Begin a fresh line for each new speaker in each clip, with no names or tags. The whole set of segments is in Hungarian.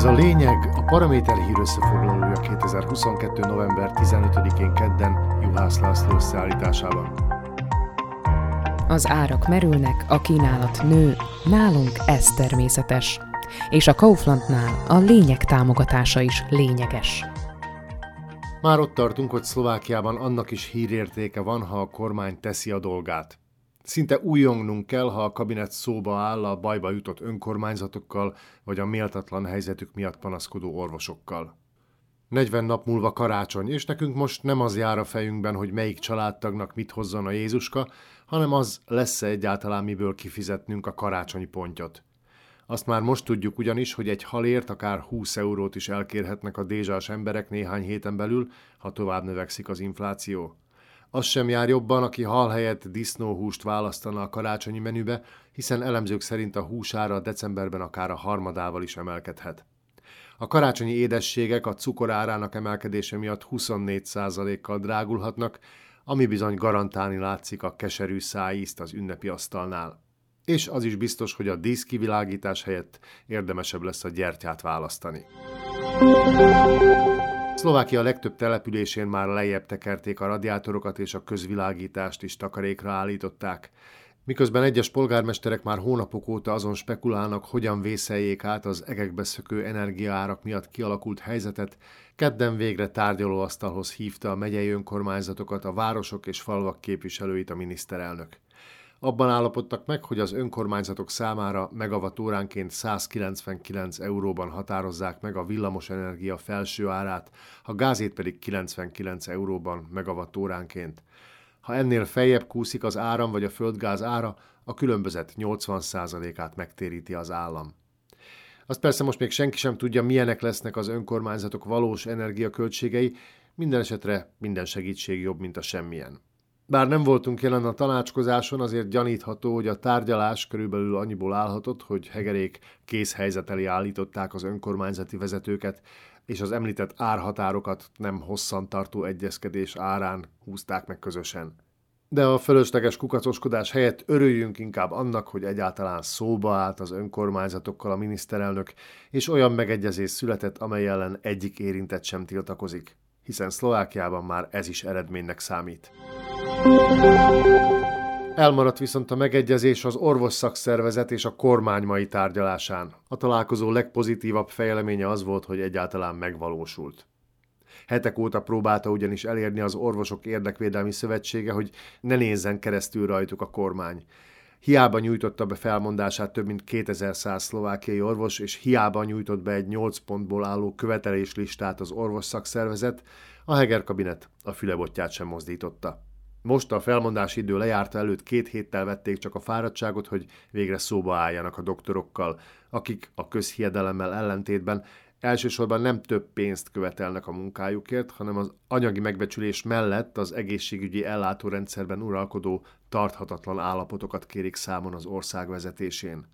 Ez a lényeg a Paraméter hír összefoglalója 2022. november 15-én kedden Juhász László összeállításában.
Az árak merülnek, a kínálat nő, nálunk ez természetes. És a Kauflandnál a lényeg támogatása is lényeges.
Már ott tartunk, hogy Szlovákiában annak is hírértéke van, ha a kormány teszi a dolgát. Szinte újongnunk kell, ha a kabinet szóba áll a bajba jutott önkormányzatokkal, vagy a méltatlan helyzetük miatt panaszkodó orvosokkal. 40 nap múlva karácsony, és nekünk most nem az jár a fejünkben, hogy melyik családtagnak mit hozzon a Jézuska, hanem az lesz-e egyáltalán miből kifizetnünk a karácsonyi pontyot. Azt már most tudjuk ugyanis, hogy egy halért akár 20 eurót is elkérhetnek a dézsás emberek néhány héten belül, ha tovább növekszik az infláció. Az sem jár jobban, aki hal helyett disznóhúst választana a karácsonyi menübe, hiszen elemzők szerint a húsára decemberben akár a harmadával is emelkedhet. A karácsonyi édességek a cukorárának emelkedése miatt 24%-kal drágulhatnak, ami bizony garantálni látszik a keserű szájízt az ünnepi asztalnál. És az is biztos, hogy a díszkivilágítás helyett érdemesebb lesz a gyertyát választani. Szlovákia legtöbb településén már lejjebb tekerték a radiátorokat és a közvilágítást is takarékra állították. Miközben egyes polgármesterek már hónapok óta azon spekulálnak, hogyan vészeljék át az egekbe szökő energiaárak miatt kialakult helyzetet, kedden végre tárgyalóasztalhoz hívta a megyei önkormányzatokat, a városok és falvak képviselőit a miniszterelnök. Abban állapodtak meg, hogy az önkormányzatok számára megavatóránként 199 euróban határozzák meg a villamosenergia felső árát, a gázét pedig 99 euróban megavatóránként. Ha ennél feljebb kúszik az áram vagy a földgáz ára, a különbözet 80%-át megtéríti az állam. Azt persze most még senki sem tudja, milyenek lesznek az önkormányzatok valós energiaköltségei, minden esetre minden segítség jobb, mint a semmilyen. Bár nem voltunk jelen a tanácskozáson, azért gyanítható, hogy a tárgyalás körülbelül annyiból állhatott, hogy Hegerék kész helyzet elé állították az önkormányzati vezetőket, és az említett árhatárokat nem hosszantartó egyezkedés árán húzták meg közösen. De a fölösleges kukacoskodás helyett örüljünk inkább annak, hogy egyáltalán szóba állt az önkormányzatokkal a miniszterelnök, és olyan megegyezés született, amely ellen egyik érintett sem tiltakozik, hiszen Szlovákiában már ez is eredménynek számít. Elmaradt viszont a megegyezés az orvos szakszervezet és a kormány mai tárgyalásán. A találkozó legpozitívabb fejleménye az volt, hogy egyáltalán megvalósult. Hetek óta próbálta ugyanis elérni az Orvosok Érdekvédelmi Szövetsége, hogy ne nézzen keresztül rajtuk a kormány. Hiába nyújtotta be felmondását több mint 2100 szlovákiai orvos, és hiába nyújtott be egy 8 pontból álló követeléslistát az orvos szakszervezet, a Heger kabinet a fülebotját sem mozdította. Most a felmondási idő lejárta előtt két héttel vették csak a fáradtságot, hogy végre szóba álljanak a doktorokkal, akik a közhiedelemmel ellentétben elsősorban nem több pénzt követelnek a munkájukért, hanem az anyagi megbecsülés mellett az egészségügyi ellátórendszerben uralkodó tarthatatlan állapotokat kérik számon az ország vezetésén.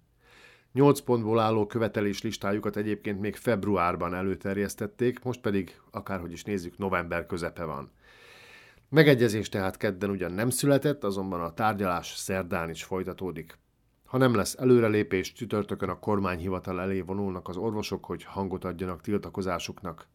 Nyolc pontból álló követelés listájukat egyébként még februárban előterjesztették, most pedig, akárhogy is nézzük, november közepe van. Megegyezés tehát kedden ugyan nem született, azonban a tárgyalás szerdán is folytatódik. Ha nem lesz előrelépés, csütörtökön a kormányhivatal elé vonulnak az orvosok, hogy hangot adjanak tiltakozásuknak.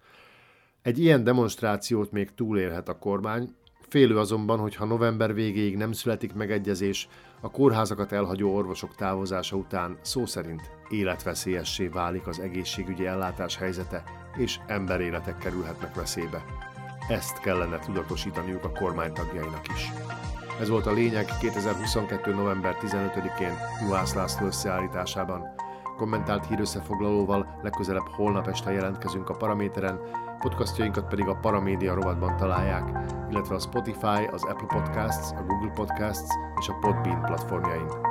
Egy ilyen demonstrációt még túlélhet a kormány, félő azonban, hogy ha november végéig nem születik megegyezés, a kórházakat elhagyó orvosok távozása után szó szerint életveszélyessé válik az egészségügyi ellátás helyzete, és emberéletek kerülhetnek veszélybe. Ezt kellene tudatosítaniuk a kormány tagjainak is. Ez volt a lényeg 2022. november 15-én Juhász László összeállításában. Kommentált hírösszefoglalóval legközelebb holnap este jelentkezünk a Paraméteren, podcastjainkat pedig a Paramédia rovatban találják, illetve a Spotify, az Apple Podcasts, a Google Podcasts és a Podbean platformjain.